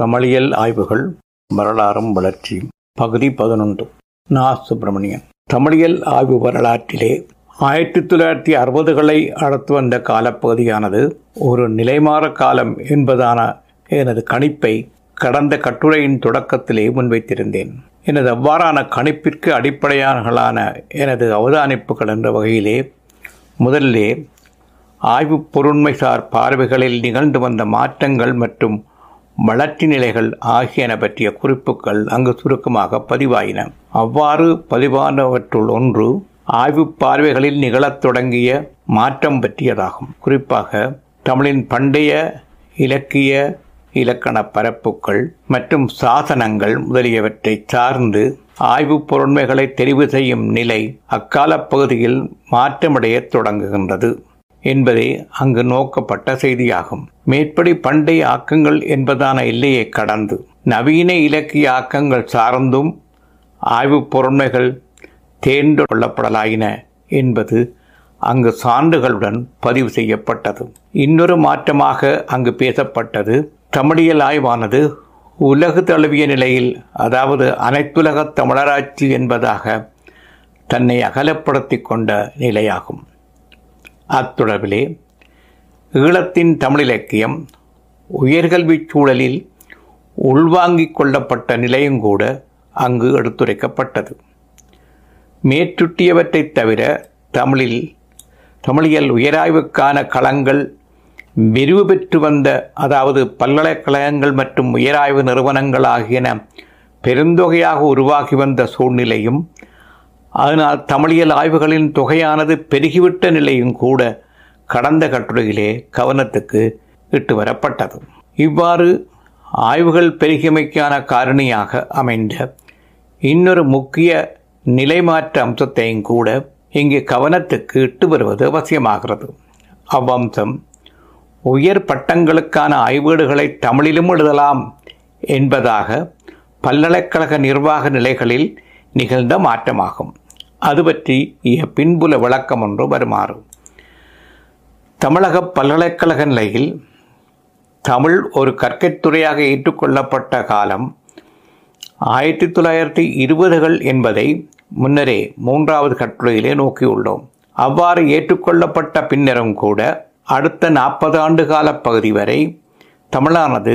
தமிழியல் ஆய்வுகள் வரலாறும் வளர்ச்சியும் பகுதி பதினொன்று. நா சுப்பிரமணியன் தமிழியல் ஆய்வு வரலாற்றிலே ஆயிரத்தி தொள்ளாயிரத்தி அறுபதுகளை அடுத்து வந்த காலப்பகுதியானது ஒரு நிலைமாற காலம் என்பதான எனது கணிப்பை கடந்த கட்டுரையின் தொடக்கத்திலே முன்வைத்திருந்தேன். எனது அவ்வாறான கணிப்பிற்கு அடிப்படையானகளான எனது அவதானிப்புகள் என்ற வகையிலே முதலிலே ஆய்வு பொருண்மைசார் பார்வைகளில் நிகழ்ந்து வந்த மாற்றங்கள் மற்றும் வளர்ச்சி நிலைகள் ஆகியன பற்றிய குறிப்புகள் அங்கு சுருக்கமாக பதிவாயின. அவ்வாறு பதிவானவற்றுள் ஒன்று ஆய்வு பார்வைகளில் நிகழத் தொடங்கிய மாற்றம் பற்றியதாகும். குறிப்பாக தமிழின் பண்டைய இலக்கிய இலக்கண பரப்புகள் மற்றும் சாசனங்கள் முதலியவற்றை சார்ந்து ஆய்வு பொருண்மைகளை தெரிவு செய்யும் நிலை அக்கால பகுதியில் மாற்றமடையத் தொடங்குகின்றது. என்பதே அங்கு நோக்கப்பட்ட செய்தியாகும். மேற்படி பண்டைய ஆக்கங்கள் என்பதான எல்லையை கடந்து நவீன இலக்கிய ஆக்கங்கள் சார்ந்தும் ஆய்வு பொருண்மைகள் தேர்ந்து கொள்ளப்படலாயின என்பது அங்கு சான்றுகளுடன் பதிவு செய்யப்பட்டது. இன்னொரு மாற்றமாக அங்கு பேசப்பட்டது தமிழியல் ஆய்வானது உலகு தழுவிய நிலையில் அதாவது அனைத்துலக தமிழராட்சி என்பதாக தன்னை அகலப்படுத்தி கொண்ட நிலையாகும். அத்தொடர்பிலே ஈழத்தின் தமிழிலக்கியம் உயர்கல்விச் சூழலில் உள்வாங்கிக் கொள்ளப்பட்ட நிலையும் கூட அங்கு எடுத்துரைக்கப்பட்டது. மேற்றுட்டியவற்றைத் தவிர தமிழில் தமிழியல் உயராய்வுக்கான களங்கள் விரிவு பெற்று வந்த அதாவது பல்கலைக்கழகங்கள் மற்றும் உயராய்வு நிறுவனங்கள் ஆகியன பெருந்தொகையாக உருவாகி வந்த சூழ்நிலையும் அதனால் தமிழியல் ஆய்வுகளின் தொகையானது பெருகிவிட்ட நிலையும் கூட கடந்த கட்டுரையிலே கவனத்துக்கு இட்டு வரப்பட்டது. இவ்வாறு ஆய்வுகள் பெருகியமைக்கான காரணியாக அமைந்த இன்னொரு முக்கிய நிலைமாற்ற அம்சத்தையும் கூட இங்கு கவனத்துக்கு இட்டு வருவது அவசியமாகிறது. அவ்வம்சம் உயர் பட்டங்களுக்கான ஆய்வீடுகளை தமிழிலும் எழுதலாம் என்பதாக பல்கலைக்கழக நிர்வாக நிலைகளில் நிகழ்ந்த மாற்றமாகும். அது பற்றி பின்புல விளக்கம் ஒன்று வருமாறு. தமிழக பல்கலைக்கழக நிலையில் தமிழ் ஒரு கற்கைத்துறையாக ஏற்றுக்கொள்ளப்பட்ட காலம் ஆயிரத்தி தொள்ளாயிரத்தி இருபதுகள் என்பதை முன்னரே மூன்றாவது கட்டுரையிலே நோக்கியுள்ளோம் அவ்வாறு ஏற்றுக்கொள்ளப்பட்ட பின்னரும் கூட அடுத்த நாற்பது ஆண்டு கால பகுதி வரை தமிழானது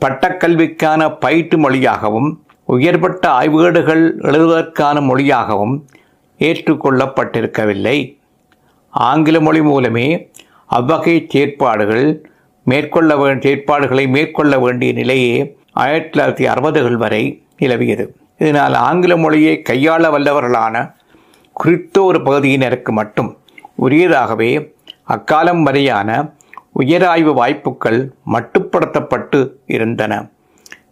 பட்டக்கல்விக்கான பயிற்று மொழியாகவும் உயர்பட்ட ஆய்வுகேடுகள் எழுதுவதற்கான மொழியாகவும் ஏற்றுக்கொள்ளப்பட்டிருக்கவில்லை. ஆங்கில மொழி மூலமே அவ்வகை செயற்பாடுகள் மேற்கொள்ள வே செயற்பாடுகளை மேற்கொள்ள வேண்டிய நிலையே ஆயிரத்தி தொள்ளாயிரத்தி அறுபதுகள் வரை நிலவியது. இதனால் ஆங்கில மொழியை கையாள வல்லவர்களான குறித்த ஒரு பகுதியினருக்கு மட்டும் உரியதாகவே அக்காலம் வரையான உயராய்வு வாய்ப்புகள் மட்டுப்படுத்தப்பட்டு இருந்தன.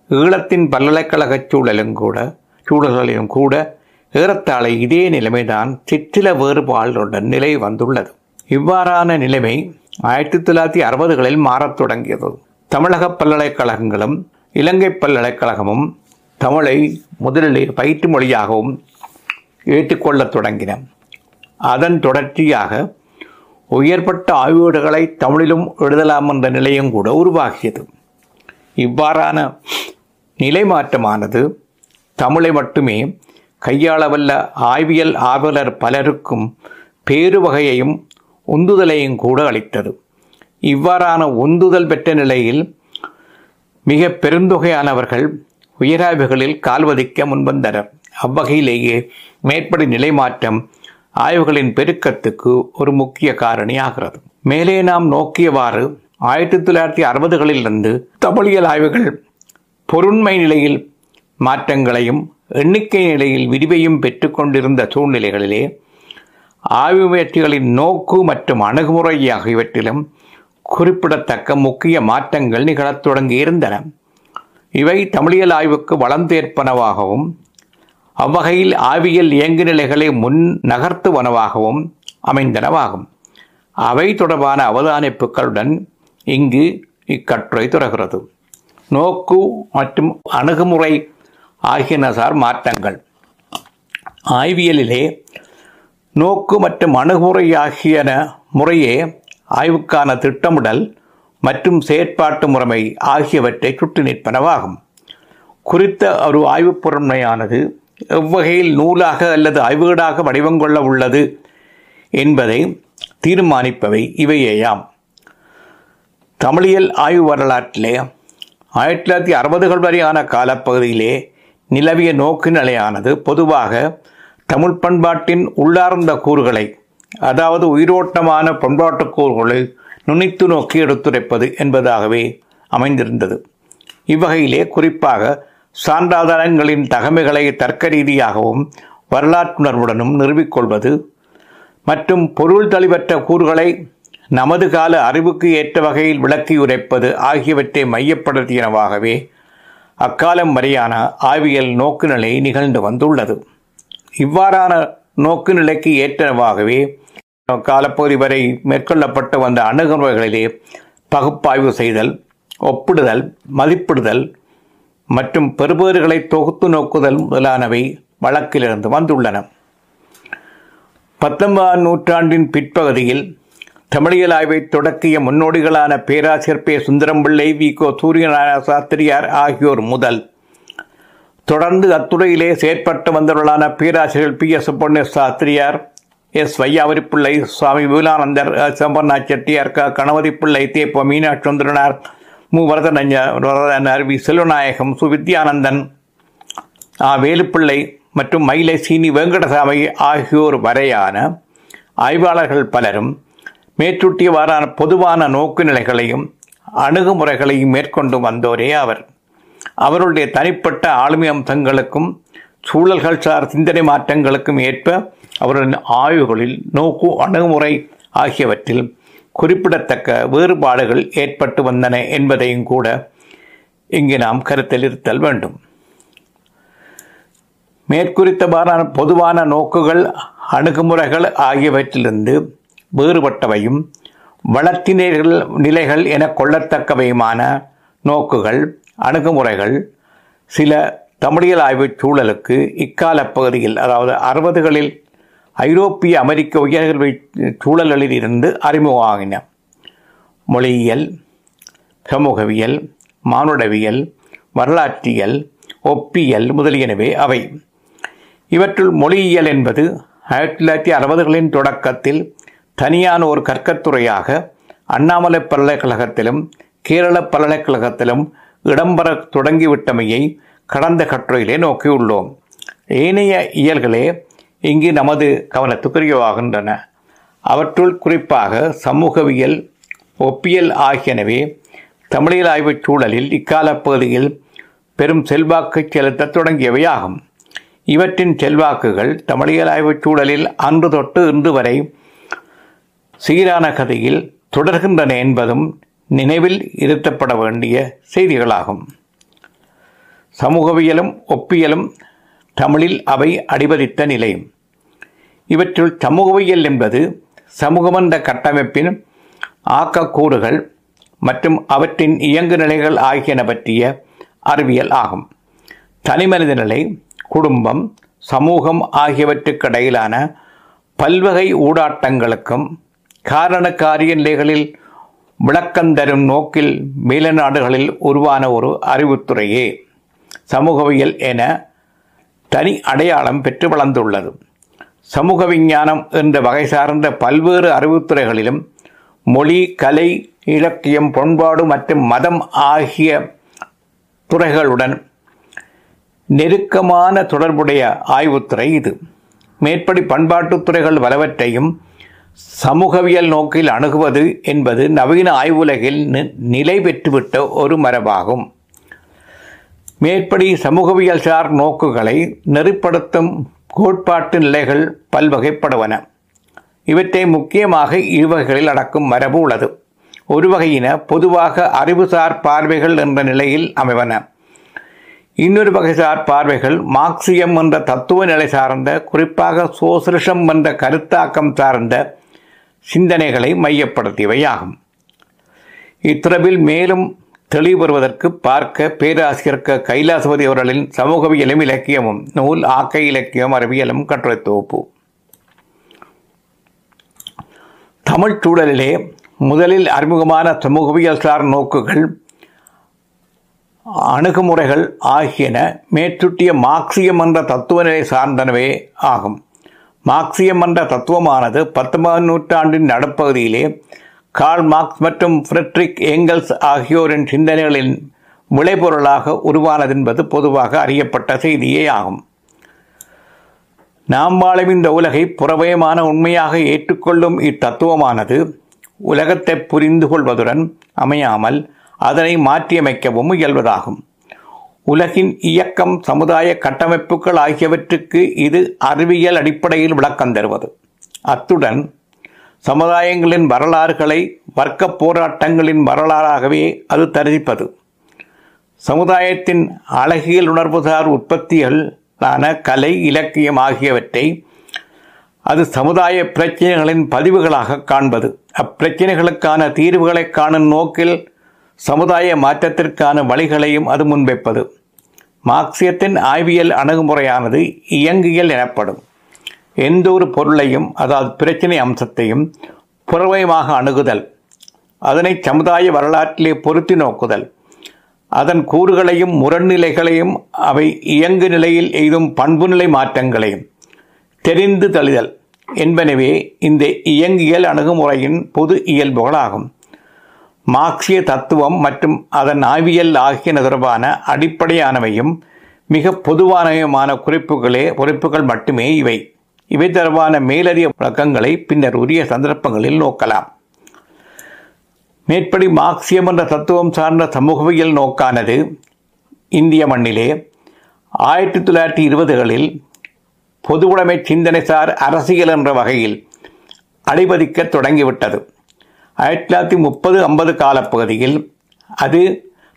ஈழத்தின் பல்கலைக்கழக சூழலும் கூட சூழல்களிலும் கூட ஏறத்தாழ இதே நிலைமைதான் சிற்றில வேறுபாடுடன் நிலை வந்துள்ளது. இவ்வாறான நிலைமை ஆயிரத்தி தொள்ளாயிரத்தி அறுபதுகளில் மாறத் தொடங்கியது. தமிழக பல்கலைக்கழகங்களும் இலங்கை பல்கலைக்கழகமும் தமிழை முதலில் பயிற்று மொழியாகவும் ஏற்றுக்கொள்ளத் தொடங்கின. அதன் தொடர்ச்சியாக உயர்பட்ட ஆய்வீடுகளை தமிழிலும் எழுதலாம் என்ற நிலையும் கூட உருவாகியது. இவ்வாறான நிலை மாற்றமானது தமிழை மட்டுமே கையாளவல்ல ஆய்வியல் ஆர்வலர் பலருக்கும் பேரு வகையையும் உந்துதலையும் கூட அளித்தது. இவ்வாறான உந்துதல் பெற்ற நிலையில் மிக பெருந்தொகையானவர்கள் உயராய்வுகளில் கால்வதிக்க முன்வந்தனர். அவ்வகையிலேயே மேற்படி நிலை மாற்றம் ஆய்வுகளின் பெருக்கத்துக்கு ஒரு முக்கிய காரணியாகிறது மேலே நாம் நோக்கியவாறு ஆயிரத்தி தொள்ளாயிரத்தி அறுபதுகளிலிருந்து தமிழியல் ஆய்வுகள் பொருண்மை நிலையில் மாற்றங்களையும் எண்ணிக்கை நிலையில் விரிவையும் பெற்றுக்கொண்டிருந்த சூழ்நிலைகளிலே ஆய்வு முயற்சிகளின் நோக்கு மற்றும் அணுகுமுறை ஆகியவற்றிலும் குறிப்பிடத்தக்க முக்கிய மாற்றங்கள் நிகழத் தொடங்கி இருந்தன இவை தமிழியல் ஆய்வுக்கு வளம் தேர்ப்பனவாகவும் அவ்வகையில் ஆவியல் இயங்கு நிலைகளை முன் நகர்த்துவனவாகவும் அமைந்தனவாகும். அவை தொடர்பான அவதானிப்புகளுடன் இங்கு இக்கட்டுரை தொடர்கிறது. நோக்கு மற்றும் அணுகுமுறை ஆகியனசார் மாற்றங்கள் ஆய்வியலிலே நோக்கு மற்றும் அணுகுமுறை ஆகியன முறையே ஆய்வுக்கான திட்டமிடல் மற்றும் செயற்பாட்டு முறைமை ஆகியவற்றை சுட்டு நிற்பனவாகும். குறித்த ஒரு ஆய்வுப் பொருண்மையானது எவ்வகையில் நூலாக அல்லது ஆய்வுகளாக வடிவங்கொள்ள உள்ளது என்பதை தீர்மானிப்பவை இவையேயாம். தமிழியல் ஆய்வு வரலாற்றிலே ஆயிரத்தி தொள்ளாயிரத்தி அறுபதுகள் வரையான காலப்பகுதியிலே நிலவிய நோக்கு நிலையானது பொதுவாக தமிழ் பண்பாட்டின் உள்ளார்ந்த கூறுகளை அதாவது உயிரோட்டமான பண்பாட்டு கூறுகளை நுனித்து நோக்கி எடுத்துரைப்பது என்பதாகவே அமைந்திருந்தது. இவ்வகையிலே குறிப்பாக சான்றாதாரங்களின் தகமைகளை தர்க்க ரீதியாகவும் வரலாற்றுணர்வுடனும் நிறுவிக்கொள்வது மற்றும் பொருள் தெளிவற்ற கூறுகளை நமது கால அறிவுக்கு ஏற்ற வகையில் விளக்கி உரைப்பது ஆகியவற்றை மையப்படுத்தியனவாகவே அக்காலம் வரையான ஆய்வியல் நோக்குநிலை நிகழ்ந்து வந்துள்ளது. இவ்வாறான நோக்கு நிலைக்கு ஏற்றவாகவே காலப்பகுதி வரை மேற்கொள்ளப்பட்டு வந்த அணுகுமுறைகளிலே பகுப்பாய்வு செய்தல் ஒப்பிடுதல் மதிப்பிடுதல் மற்றும் பெறுபேறுகளை தொகுத்து நோக்குதல் முதலானவை வழக்கிலிருந்து வந்துள்ளன. பத்தொன்பதாம் நூற்றாண்டின் பிற்பகுதியில் தமிழியல் ஆய்வை தொடக்கிய முன்னோடிகளான பேராசிரியர் பே சுந்தரம்பிள்ளை வி. கோ. சூரியநாராயண சாஸ்திரியார் ஆகியோர் முதல். தொடர்ந்து அத்துறையிலே செயற்பட்டு வந்தவர்களான பேராசிரியர் P. S. Subbanna Sastriyar S. Vaiyapurippillai Swami Vipulanandar சம்பர்நாத் Chettiyar க. கணபதி பிள்ளை தேப்ப மீனாட்சி சுந்தரனார் மு வரதனார் வி. செல்வநாயகம் சு. வித்யானந்தன் ஆ. வேலுப்பிள்ளை மற்றும் மயிலை சீனி வெங்கடசாமி ஆகியோர் வரையான ஆய்வாளர்கள் பலரும் மேற்றுட்டியவாறான பொதுவான நோக்கு நிலைகளையும் அணுகுமுறைகளையும் மேற்கொண்டு வந்தோரே அவர். அவருடைய தனிப்பட்ட ஆளுமை அம்சங்களுக்கும் சூழல்கள் சார் சிந்தனை மாற்றங்களுக்கும் ஏற்ப அவருடைய ஆய்வுகளில் நோக்கு அணுகுமுறை ஆகியவற்றில் குறிப்பிடத்தக்க வேறுபாடுகள் ஏற்பட்டு வந்தன என்பதையும் கூட இங்கு நாம் கருத்தில் இருத்தல் வேண்டும் மேற்குறித்தவாறான பொதுவான நோக்குகள் அணுகுமுறைகள் ஆகியவற்றிலிருந்து வேறுபட்டவையும் வளர்த்தினர்கள் நிலைகள் என கொள்ளத்தக்கவையுமான நோக்குகள் அணுகுமுறைகள் சில தமிழியல் ஆய்வுச் சூழலுக்கு இக்கால பகுதியில் அதாவது அறுபதுகளில் ஐரோப்பிய அமெரிக்க உயர்கல்வி சூழல்களில் இருந்து அறிமுகமாகின. மொழியியல் சமூகவியல் மானுடவியல் வரலாற்றியல் ஒப்பியல் முதலியனவே அவை. இவற்றுள் மொழியியல் என்பது ஆயிரத்தி தொள்ளாயிரத்தி அறுபதுகளின் தொடக்கத்தில் தனியான ஒரு கற்கத்துறையாக அண்ணாமலை பல்கலைக்கழகத்திலும் கேரள பல்கலைக்கழகத்திலும் இடம்பெற தொடங்கிவிட்டமையை கடந்த கட்டுரையிலே நோக்கியுள்ளோம். ஏனைய இயல்களே இங்கு நமது கவனத்துக்குரியவாகின்றன. அவற்றுள் குறிப்பாக சமூகவியல் ஒப்பியல் ஆகியனவே தமிழியல் ஆய்வுச் சூழலில் இக்கால பகுதியில் பெரும் செல்வாக்கு செலுத்த தொடங்கியவையாகும். இவற்றின் செல்வாக்குகள் தமிழியல் ஆய்வுச் சூழலில் அன்று தொட்டு இன்று வரை சீரான கதையில் தொடர்கின்றன என்பதும் நினைவில் இருத்தப்பட வேண்டிய செய்திகளாகும். சமூகவியலும் ஒப்பியலும் தமிழில் அவை அடிபதித்த நிலை இவற்றுள் சமூகவியல் என்பது சமூகமன்ற கட்டமைப்பின் ஆக்கக்கூறுகள் மற்றும் அவற்றின் இயங்கு நிலைகள் ஆகியன பற்றிய அறிவியல் ஆகும். தனிமனித நிலை குடும்பம் சமூகம் ஆகியவற்றுக்கிடையிலான பல்வகை ஊடாட்டங்களுக்கும் காரண காரிய நிலைகளில் விளக்கந்தரும் நோக்கில் மேல நாடுகளில் உருவான ஒரு அறிவுத்துறையே சமூகவியல் என தனி அடையாளம் பெற்று வளர்ந்துள்ளது. சமூக விஞ்ஞானம் என்ற வகை சார்ந்த பல்வேறு அறிவுத்துறைகளிலும் மொழி கலை இலக்கியம் பண்பாடு மற்றும் மதம் ஆகிய துறைகளுடன் நெருக்கமான தொடர்புடைய ஆய்வுத்துறை இது. மேற்படி பண்பாட்டுத் துறைகள் பலவற்றையும் சமூகவியல் நோக்கில் அணுகுவது என்பது நவீன ஆய்வுலகில் நிலை பெற்றுவிட்ட ஒரு மரபாகும். மேற்படி சமூகவியல் சார் நோக்குகளை நெறிப்படுத்தும் கோட்பாட்டு நிலைகள் பல்வகைப்படுவன. இவற்றை முக்கியமாக இருவகைகளில் அடக்கும் மரபு உள்ளது. ஒரு வகையின பொதுவாக அறிவுசார் பார்வைகள் என்ற நிலையில் அமைவன. இன்னொரு வகைசார் பார்வைகள் மார்க்சியம் என்ற தத்துவ நிலை சார்ந்த குறிப்பாக சோசலிசம் என்ற கருத்தாக்கம் சார்ந்த சிந்தனைகளை மையப்படுத்தியவையாகும். இத்துறவில் மேலும் தெளிவு பெறுவதற்கு பார்க்க பேராசிரியர் க கைலாசபதி அவர்களின் சமூகவியலும் இலக்கியமும் நூல் ஆக்க இலக்கியம் அறிவியலும் கட்டுரை தொகுப்பு தமிழ் சூழலிலே முதலில் அறிமுகமான சமூகவியல் சார் நோக்குகள் அணுகுமுறைகள் ஆகியன மேற்சுட்டிய மார்க்சியம் என்ற தத்துவ நிலை சார்ந்தனவே ஆகும். மார்க்சியம் என்ற தத்துவமானது பத்தொன்பதாம் நூற்றாண்டின் நடுப்பகுதியிலே கார்ல் மார்க்ஸ் மற்றும் ஃப்ரெட்ரிக் ஏங்கல்ஸ் ஆகியோரின் சிந்தனைகளின் விளைபொருளாக உருவானது என்பது பொதுவாக அறியப்பட்ட செய்தியே ஆகும். நாம் வாழும் இந்த உலகை புறவயமான உண்மையாக ஏற்றுக்கொள்ளும் இத்தத்துவமானது உலகத்தை புரிந்து கொள்வதுடன் அமையாமல் அதனை மாற்றியமைக்கவும் இயல்வதாகும். உலகின் இயக்கம் சமுதாய கட்டமைப்புகள் ஆகியவற்றுக்கு இது அறிவியல் அடிப்படையில் விளக்கம் தருவது. அத்துடன் சமுதாயங்களின் வரலாறுகளை வர்க்க போராட்டங்களின் வரலாறாகவே அது தரிசிப்பது சமுதாயத்தின் அழகியல் உணர்வுசார் உற்பத்திகளான கலை இலக்கியம் ஆகியவற்றை அது சமுதாய பிரச்சனைகளின் பதிவுகளாக காண்பது. அப்பிரச்சனைகளுக்கான தீர்வுகளை காணும் நோக்கில் சமுதாய மாற்றத்திற்கான வழிகளையும் அது முன்வைப்பது. மார்க்சியத்தின் ஆய்வியல் அணுகுமுறையானது இயங்கியல் எனப்படும். எந்த ஒரு பொருளையும் அதாவது பிரச்சனை அம்சத்தையும் புறவயமாக அணுகுதல் அதனை சமுதாய வரலாற்றிலே பொருத்தி நோக்குதல் அதன் கூறுகளையும் முரண்நிலைகளையும் அவை இயங்கு நிலையில் எய்தும் பண்புநிலை மாற்றங்களையும் தெரிந்து தழுதல் என்பனவே இந்த இயங்கியல் அணுகுமுறையின் பொது இயல்புகளாகும். மார்க்சிய தத்துவம் மற்றும் அதன் ஆய்வியல் ஆகியன தொடர்பான அடிப்படையானவையும் மிக பொதுவானவையுமான குறிப்புகளே குறிப்புகள் மட்டுமே இவை. இவை தொடர்பான மேலதிக விளக்கங்களை பின்னர் உரிய சந்தர்ப்பங்களில் நோக்கலாம். மேற்படி மார்க்சியம் என்ற தத்துவம் சார்ந்த சமூகவியல் நோக்கானது இந்திய மண்ணிலே ஆயிரத்தி தொள்ளாயிரத்தி இருபதுகளில் பொதுவுடைமை சிந்தனைசார் அரசியல் என்ற வகையில் அடிபதிக்க தொடங்கிவிட்டது. ஆயிரத்தி தொள்ளாயிரத்தி முப்பது ஐம்பது காலப்பகுதியில் அது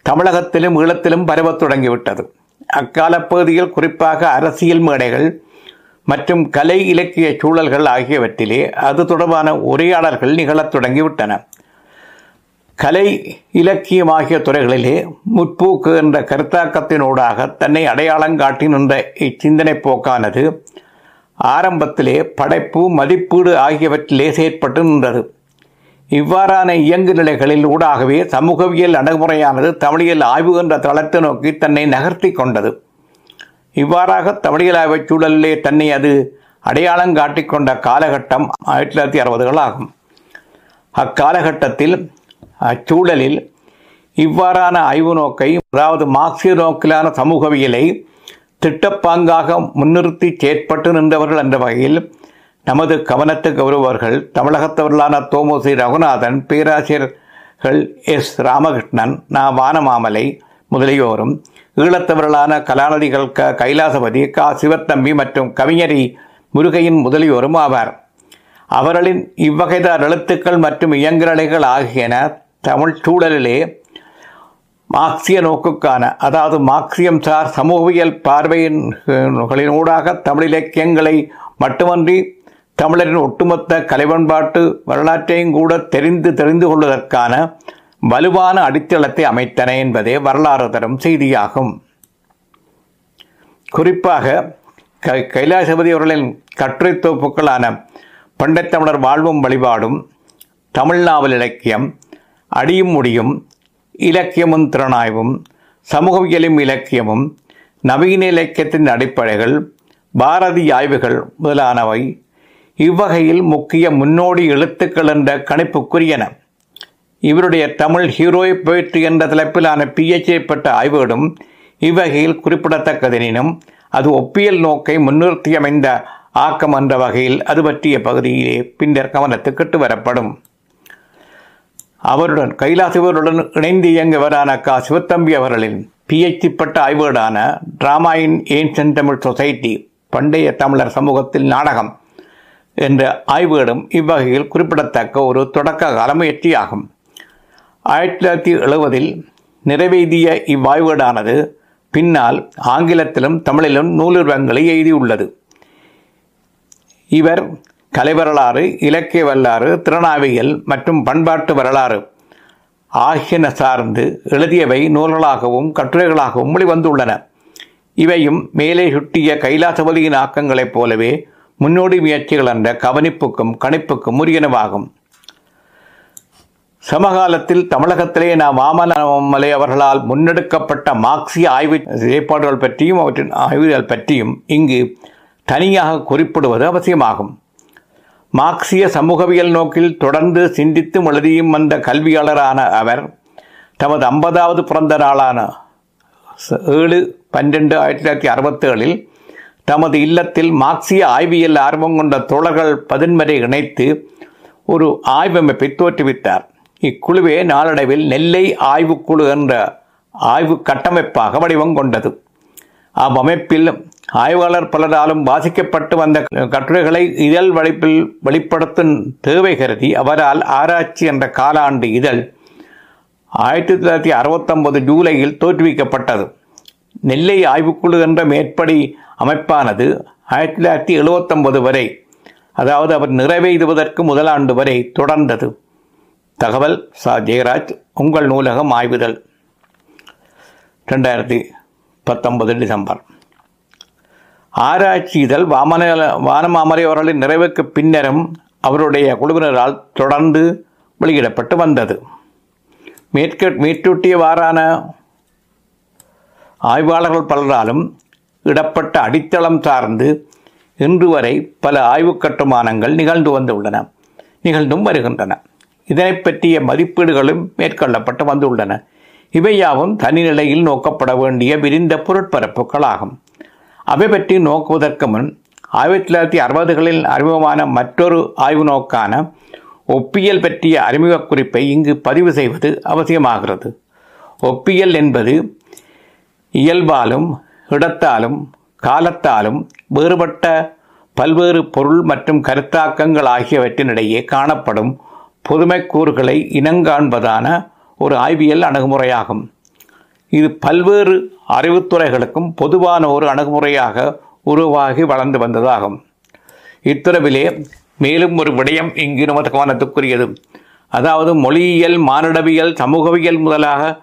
தமிழகத்திலும் ஈழத்திலும் பரவத் தொடங்கிவிட்டது. அக்காலப்பகுதியில் குறிப்பாக அரசியல் மேடைகள் மற்றும் கலை இலக்கிய சூழல்கள் ஆகியவற்றிலே அது தொடர்பான உரையாடல்கள் நிகழத் தொடங்கிவிட்டன. கலை இலக்கியம் ஆகிய துறைகளிலே முற்போக்கு என்ற கருத்தாக்கத்தினூடாக தன்னை அடையாளம் காட்டி நின்ற இச்சிந்தனை போக்கானது ஆரம்பத்திலே படைப்பு மதிப்பீடு ஆகியவற்றிலே செயற்பட்டு நின்றது. இவ்வாறான இயங்கு நிலைகளில் ஊடாகவே சமூகவியல் அணுகுமுறையானது தமிழியல் ஆய்வு என்ற தளத்தை நோக்கி தன்னை நகர்த்தி கொண்டது. இவ்வாறாக தமிழியல் ஆய்வுச் சூழலிலே தன்னை அது அடையாளம் காட்டிக்கொண்ட காலகட்டம் ஆயிரத்தி தொள்ளாயிரத்தி அறுபதுகள் ஆகும். அக்காலகட்டத்தில் அச்சூழலில் இவ்வாறான ஆய்வு நோக்கை அதாவது மார்க்சிய நோக்கிலான சமூகவியலை திட்டப்பாங்காக முன்னிறுத்தி செயற்பட்டு நின்றவர்கள் என்ற வகையில் நமது கவனத்துக்கு வருபவர்கள் தமிழகத்தவர்களான தோமுசி ரகுநாதன் பேராசிரியர்கள் எஸ். ராமகிருஷ்ணன் நா. வானமாமலை முதலியோரும் ஈழத்தவர்களான கலாநிதிகள் க. கைலாசபதி க. சிவத்தம்பி மற்றும் கவிஞரி முருகையின் முதலியோரும் ஆவார். அவர்களின் இவ்வகைதார் எழுத்துக்கள் மற்றும் இயங்குநிலைகள் ஆகியன தமிழ் சூழலிலே மார்க்சிய நோக்குக்கான அதாவது மார்க்சியம் சார் சமூகவியல் பார்வையின் ஊடாக தமிழ் இலக்கியங்களை மட்டுமன்றி தமிழரின் ஒட்டுமொத்த கலைவன்பாட்டு வரலாற்றையும் கூட தெரிந்து தெரிந்து கொள்வதற்கான வலுவான அடித்தளத்தை அமைத்தன என்பதே வரலாறு தரும் செய்தியாகும். குறிப்பாக க கைலாசபதி அவர்களின் கட்டுரை தொகுப்புகளான பண்டைத் தமிழர் வாழ்வும் வழிபாடும் தமிழ் நாவல் இலக்கியம் அடியும் முடியும் இலக்கியமும் திறனாய்வும் சமூகவியலும் இலக்கியமும் நவீன இலக்கியத்தின் அடிப்படைகள் பாரதி ஆய்வுகள் முதலானவை இவ்வகையில் முக்கிய முன்னோடி எழுத்துக்கள் என்ற கணிப்புக்குரியன. இவருடைய தமிழ் ஹீரோய் போயிற்று என்ற தலைப்பிலான பிஎச்ஏ பெற்ற ஆய்வுகளும் இவ்வகையில் குறிப்பிடத்தக்கதெனினும் அது ஒப்பியல் நோக்கை முன்னிறுத்தியமைந்த ஆக்கம் என்ற வகையில் அது பற்றிய பகுதியிலே பின்னர் கவனத்துக்கிட்டு வரப்படும். அவருடன் கைலாசிவருடன் இணைந்து இயங்குவரான கா. சிவத்தம்பி அவர்களின் பிஎச்டி பட்ட ஆய்வுகளான டிராமா இன் ஏன்சன் தமிழ் சொசைட்டி பண்டைய தமிழர் சமூகத்தில் நாடகம் என்ற ஆய்வுகளும் இவ்வகையில் குறிப்பிடத்தக்க ஒரு தொடக்க கால முயற்சியாகும் ஆயிரத்தி தொள்ளாயிரத்தி எழுபதில் நிறைவேதிய இவ்வாய்வுகளானது பின்னால் ஆங்கிலத்திலும் தமிழிலும் நூலுருவங்களை எழுதியுள்ளது இவர் கலை வரலாறு இலக்கிய வரலாறு திறனாவியல் மற்றும் பண்பாட்டு வரலாறு ஆகியன சார்ந்து எழுதியவை நூல்களாகவும் கட்டுரைகளாகவும் வெளிவந்துள்ளன. இவையும் மேலே சுட்டிய கைலாசபதியின் ஆக்கங்களைப் போலவே முன்னோடி முயற்சிகள் என்ற கவனிப்புக்கும் கணிப்புக்கும் உரியனவாகும். சமகாலத்தில் தமிழகத்திலே நாம் வாமனமலை அவர்களால் முன்னெடுக்கப்பட்ட மார்க்சிய ஆய்வு செயற்பாடுகள் பற்றியும் அவற்றின் ஆய்வுகள் பற்றியும் இங்கு தனியாக குறிப்பிடுவது அவசியமாகும். மார்க்சிய சமூகவியல் நோக்கில் தொடர்ந்து சிந்தித்தும் எழுதியும் வந்த கல்வியாளரான அவர் தமது ஐம்பதாவது பிறந்த நாளான ஏழு பன்னெண்டு ஆயிரத்தி தொள்ளாயிரத்தி அறுபத்தேழில் தமது இல்லத்தில் மார்க்சிய ஆய்வியல் ஆர்வம் கொண்ட தோழர்கள் பதின்மரை இணைத்து ஒரு ஆய்வமைப்பை தோற்றுவித்தார். இக்குழுவே நாளடைவில் நெல்லை ஆய்வுக்குழு என்ற ஆய்வு கட்டமைப்பாக வடிவம் கொண்டது. அவ்வமைப்பில் ஆய்வாளர் பலராலும் வாசிக்கப்பட்டு வந்த கட்டுரைகளை இதழ் வடிப்பில் வெளிப்படுத்தும் தேவை கருதி அவரால் ஆராய்ச்சி என்ற காலாண்டு இதழ் ஆயிரத்தி தொள்ளாயிரத்தி அறுபத்தொன்பது ஜூலையில் தோற்றுவிக்கப்பட்டது. நெல்லை ஆய்வுக்குழு என்ற மேற்படி அமைப்பானது ஆயிரத்தி தொள்ளாயிரத்தி எழுபத்தொன்பது வரை அதாவது அவர் நிறைவேறுவதற்கு முதலாண்டு வரை தொடர்ந்தது. தகவல் சா. ஜெயராஜ் உங்கள் நூலகம் ஆய்வுதல். ரெண்டாயிரத்தி பத்தொன்பது டிசம்பர். ஆராய்ச்சி இதழ் வாமன வானமாமரை அவர்களின் நிறைவுக்கு பின்னரும் அவருடைய குழுவினரால் தொடர்ந்து வெளியிடப்பட்டு வந்தது. மேற்க மேற்கொட்டியவாறான ஆய்வாளர்கள் பலராலும் இடப்பட்ட அடித்தளம் சார்ந்து இன்று வரை பல ஆய்வுக் கட்டுமானங்கள் நிகழ்ந்து வந்துள்ளன. நிகழ்ந்தும் வருகின்றன. இதனை பற்றிய மதிப்பீடுகளும் மேற்கொள்ளப்பட்டு வந்துள்ளன. இவையாவும் தனிநிலையில் நோக்கப்பட வேண்டிய விரிந்த பொருட்பரப்புகளாகும். அவை பற்றி நோக்குவதற்கு முன் ஆயிரத்தி தொள்ளாயிரத்தி அறுபதுகளில் அறிமுகமான மற்றொரு ஆய்வு நோக்கான ஒப்பியல் பற்றிய அறிமுக குறிப்பை இங்கு பதிவு செய்வது அவசியமாகிறது. ஒப்பியல் என்பது இயல்பாலும் இடத்தாலும் காலத்தாலும் வேறுபட்ட பல்வேறு பொருள் மற்றும் கருத்தாக்கங்கள் ஆகியவற்றினிடையே காணப்படும் புதுமைக்கூறுகளை இனங்காண்பதான ஒரு ஆய்வியல் அணுகுமுறையாகும். இது பல்வேறு அறிவுத்துறைகளுக்கும் பொதுவான ஒரு அணுகுமுறையாக உருவாகி வளர்ந்து வந்ததாகும். இத்துறவிலே மேலும் ஒரு விடயம் இங்கு நமது கவனத்துக்குரியது. அதாவது மொழியியல் மானுடவியல் சமூகவியல் முதலாக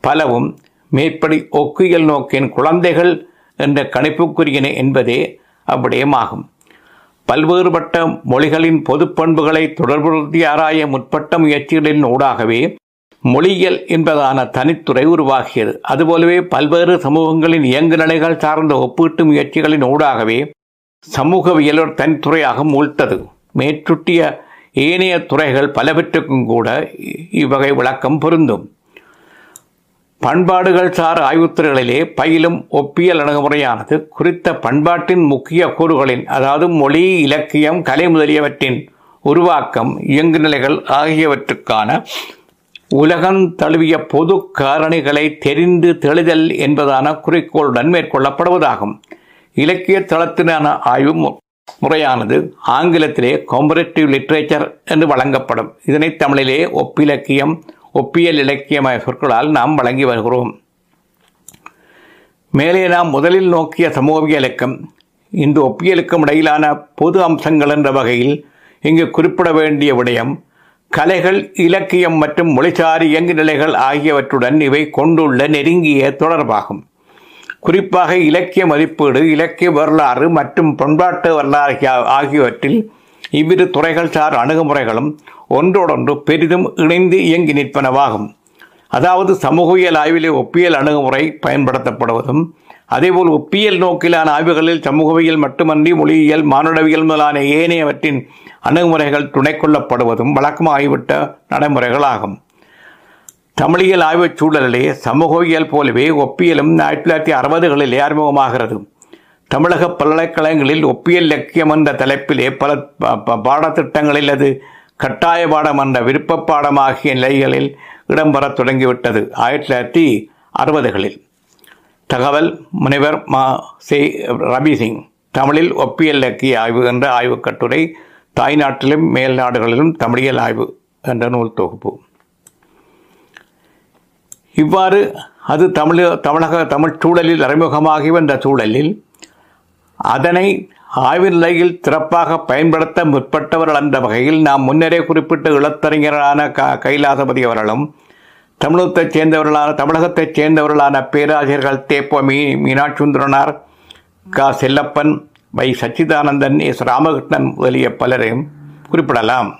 பலவும் மேற்படி ஒக்குயல் நோக்கின் குழந்தைகள் என்ற கணிப்புக்குரியன என்பதே அவ்விடயமாகும். பல்வேறுபட்ட மொழிகளின் பொது பண்புகளை தொடர்புறுத்தி ஆராய முற்பட்ட முயற்சிகளின் ஊடாகவே மொழியியல் என்பதான தனித்துறை உருவாகியது. அதுபோலவே பல்வேறு சமூகங்களின் இயங்கு நிலைகள் சார்ந்த ஒப்பீட்டு முயற்சிகளின் ஊடாகவே சமூகவியல் ஒரு தனித்துறையாக மூழ்த்தது மேற்றுட்டிய ஏனைய துறைகள் பலவற்றுக்கும் கூட இவ்வகை விளக்கம் பொருந்தும். பண்பாடுகள் சார் ஆய்வுத்துறைகளிலே பயிலும் ஒப்பியல் அணுகுமுறையானது குறித்த பண்பாட்டின் முக்கிய கூறுகளின் அதாவது மொழி இலக்கியம் கலை முதலியவற்றின் உருவாக்கம் இயங்கு நிலைகள் ஆகியவற்றுக்கான உலகம் தழுவிய பொது காரணிகளை தெரிந்து தெளிதல் என்பதான குறிக்கோளுடன் மேற்கொள்ளப்படுவதாகும். இலக்கிய தளத்திலான ஆய்வு முறையானது ஆங்கிலத்திலே காம்பரேட்டிவ் லிட்ரேச்சர் என்று வழங்கப்படும். இதனை தமிழிலே ஒப்பிலக்கியம் ஒப்பியல் இலக்கியமய சொற்களால் நாம் வழங்கி வருகிறோம். மேலே நாம் முதலில் நோக்கிய சமூகவியலுக்கும் இந்த ஒப்பியலுக்கும் இடையிலான பொது அம்சங்கள் என்ற வகையில் இங்கு குறிப்பிட வேண்டிய விடயம் கலைகள் இலக்கியம் மற்றும் மொழிசார் இயங்கு நிலைகள் ஆகியவற்றுடன் இவை கொண்டுள்ள நெருங்கிய தொடர்பாகும். குறிப்பாக இலக்கிய மதிப்பீடு இலக்கிய வரலாறு மற்றும் பண்பாட்டு வரலாறு ஆகியவற்றில் இவ்விரு துறைகள் சார் அணுகுமுறைகளும் ஒன்றோடொன்று பெரிதும் இணைந்து இயங்கி நிற்பனவாகும். அதாவது சமூகவியல் ஆய்விலே ஒப்பியல் அணுகுமுறை பயன்படுத்தப்படுவதும் அதேபோல் ஒப்பியல் நோக்கிலான ஆய்வுகளில் சமூகவியல் மட்டுமன்றி மொழியியல் மானுடவியல் முதலான ஏனையவற்றின் அணுகுமுறைகள் துணை கொள்ளப்படுவதும் வழக்கமாகிவிட்ட நடைமுறைகளாகும். தமிழியல் ஆய்வுச் சூழலிலே சமூகவியல் போலவே ஒப்பியலும் ஆயிரத்தி தொள்ளாயிரத்தி அறுபதுகளிலே அறிமுகமாகிறது. தமிழக பல்கலைக்கழகங்களில் ஒப்பியல் இலக்கியம் என்ற தலைப்பிலே பல பாடத்திட்டங்களில் அது கட்டாய பாடம் என்ற விருப்ப பாடமாகிய நிலைகளில் இடம்பெறத் தொடங்கிவிட்டது. ஆயிரத்தி தொள்ளாயிரத்தி அறுபதுகளில். தகவல் முனைவர் மா சே ரபி சிங் தமிழில் ஒப்பியல் இலக்கிய ஆய்வு என்ற ஆய்வுக் கட்டுரை தாய்நாட்டிலும் மேல் நாடுகளிலும் தமிழியல் ஆய்வு என்ற நூல் தொகுப்பு. இவ்வாறு அது தமிழ் தமிழக தமிழ் சூழலில் அறிமுகமாகி வந்த சூழலில் அதனை ஆய்வு நிலையில் சிறப்பாக பயன்படுத்த முற்பட்டவர்கள் என்ற வகையில் நாம் முன்னரே குறிப்பிட்ட இளத்தறிஞரான க கைலாசபதி அவர்களும் தமிழகத்தைச் சேர்ந்தவர்களான தமிழகத்தைச் சேர்ந்தவர்களான பேராசிரியர்கள் தேப்ப மீ. மீனாட்சுந்தரனார் க. செல்லப்பன் வை. சச்சிதானந்தன் எஸ். ராமகிருஷ்ணன் முதலிய பலரையும் குறிப்பிடலாம்.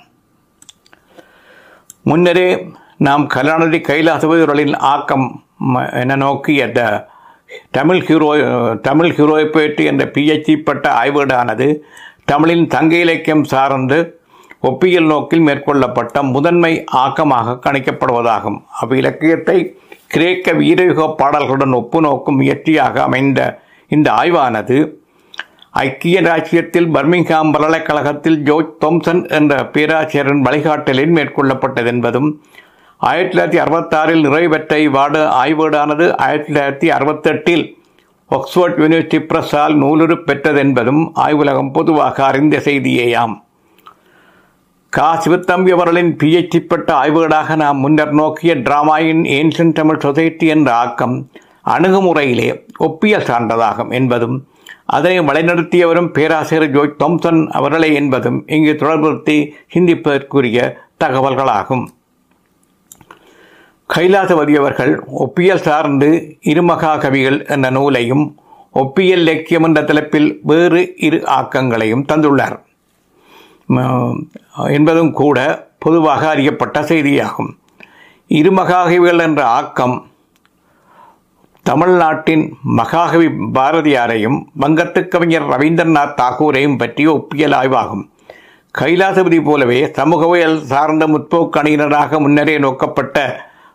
முன்னரே நாம் கலாநிதி கைலாசபதிகளின் ஆக்கம் ம- என நோக்கி அந்த தமிழ் ஹீரோ தமிழ் ஹீரோய்பேட்டு என்ற பிஎச்டி பட்ட ஆய்வீடானது தமிழின் தங்க இலக்கியம் சார்ந்து ஒப்பியல் நோக்கில் மேற்கொள்ளப்பட்ட முதன்மை ஆக்கமாக கணிக்கப்படுவதாகும். அவ்விலக்கியத்தை கிரேக்க வீரயுக பாடல்களுடன் ஒப்பு நோக்கும் முயற்சியாக அமைந்த இந்த ஆய்வானது ஐக்கிய ராச்சியத்தில் பர்மிங்ஹாம் பல்கலைக்கழகத்தில் ஜோர்ஜ் தோம்சன் என்ற பேராசிரியரின் வழிகாட்டலில் மேற்கொள்ளப்பட்டது என்பதும் ஆயிரத்தி தொள்ளாயிரத்தி அறுபத்தாறில் நிறைவு பெற்ற இவ்வாடு ஆய்வீடானது ஆயிரத்தி தொள்ளாயிரத்தி அறுபத்தெட்டில் ஆக்ஸ்போர்ட் யூனிவர்சிட்டி பிரஸால் நூலுரு பெற்றது என்பதும் ஆய்வுலகம் பொதுவாக அறிந்த செய்தியேயாம் கா சிவத்தம்பி அவர்களின் பிஎச்டி பெற்ற ஆய்வுகளாக நாம் முன்னர் நோக்கிய டிராமாயின் ஏன்ஷன் தமிழ் சொசைட்டி என்ற ஆக்கம் அணுகுமுறையிலே ஒப்பியல் சார்ந்ததாகும் என்பதும் அதனை வழிநடத்தியவரும் பேராசிரியர் ஜோய் தோம்சன் அவர்களே என்பதும் இங்கு தொடர்புறுத்தி சிந்திப்பதற்குரிய தகவல்களாகும் கைலாசபதி அவர்கள் ஒப்பியல் சார்ந்து இருமகா கவிகள் என்ற நூலையும் ஒப்பியல் இலக்கியம் என்ற தலைப்பில் வேறு இரு ஆக்கங்களையும் தந்துள்ளார். என்பதும் கூட பொதுவாக அறியப்பட்ட செய்தியாகும். இருமகாகவிகள் என்ற ஆக்கம் தமிழ்நாட்டின் மகாகவி பாரதியாரையும் வங்கத்து கவிஞர் ரவீந்திரநாத் தாகூரையும் பற்றிய ஒப்பியல் ஆய்வாகும். கைலாசபதி போலவே சமூகவியல் சார்ந்த முற்போக்கு அணியினராக முன்னரே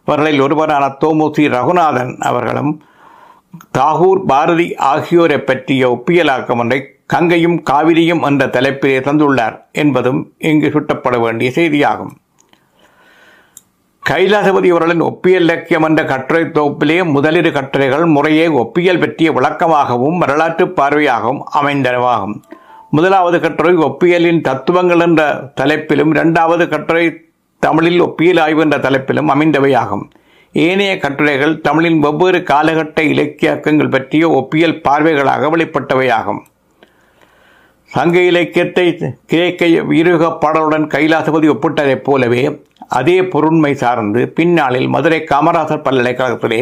அவர்களில் ஒருவரான தோமுசி ரகுநாதன் அவர்களும் தாகூர் பாரதி ஆகியோரை பற்றிய ஒப்பியலாக்கம் ஒன்றை கங்கையும் காவிரியும் என்ற தலைப்பிலே தந்துள்ளார் என்பதும் இங்கு சுட்டப்பட வேண்டிய செய்தியாகும். கைலாசபதி அவர்களின் ஒப்பியல் இலக்கியம் என்ற கட்டுரை தொகுப்பிலே முதலிரு கட்டுரைகள் முறையே ஒப்பியல் பற்றிய விளக்கமாகவும் வரலாற்று பார்வையாகவும் அமைந்தனவாகும். முதலாவது கட்டுரை ஒப்பியலின் தத்துவங்கள் என்ற தலைப்பிலும் இரண்டாவது கட்டுரை தமிழில் ஒப்பியல் ஆய்வு என்ற தலைப்பிலும் அமைந்தவையாகும். ஏனைய கட்டுரைகள் தமிழின் வெவ்வேறு காலகட்ட இலக்கியக்கங்கள் பற்றிய ஒப்பியல் பார்வைகளாக வெளிப்பட்டவையாகும். சங்க இலக்கியத்தை கிரேக்க வீரக பாடலுடன் கைலாசபதி ஒப்பிட்டதைப் போலவே அதே பொருண்மை சார்ந்து பின்னாளில் மதுரை காமராசர் பல்கலைக்கழகத்திலே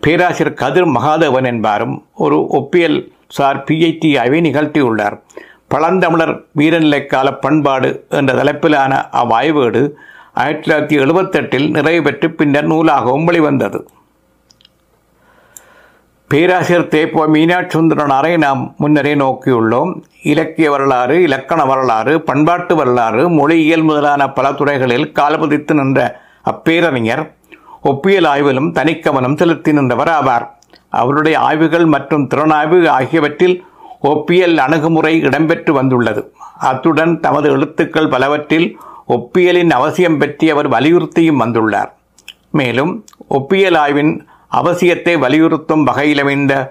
பேராசிரியர் கதிர் மகாதேவன் என்பாரும் ஒரு ஒப்பியல் சார் பிஎச்டி ஆய்வை நிகழ்த்தியுள்ளார். பழந்தமிழர் வீரநிலைக்கால பண்பாடு என்ற தலைப்பிலான அவ்வாய்வேடு ஆயிரத்தி தொள்ளாயிரத்தி எழுபத்தெட்டில் நிறைவு பெற்று பின்னர் நூலாகவும் வெளிவந்தது. பேராசிரியர் தேப்போ மீனாட்சுந்தரனாரை நாம் முன்னரே நோக்கியுள்ளோம். இலக்கிய வரலாறு இலக்கண வரலாறு பண்பாட்டு வரலாறு மொழியியல் முதலான பல துறைகளில் காலபதித்து நின்ற அப்பேரறிஞர் ஒப்பியல் ஆய்விலும் தனிக்கவனம் செலுத்தி நின்றவர் ஆவார். அவருடைய ஆய்வுகள் மற்றும் திறனாய்வு ஆகியவற்றில் ஒப்பியல் அணுகுமுறை இடம்பெற்று வந்துள்ளது. அத்துடன் தமது எழுத்துக்கள் பலவற்றில் ஒப்பியலின் அவசியம் பற்றி அவர் வலியுறுத்தியும் வந்துள்ளார். மேலும் ஒப்பியல் ஆய்வின் அவசியத்தை வலியுறுத்தும் வகையிலமைந்த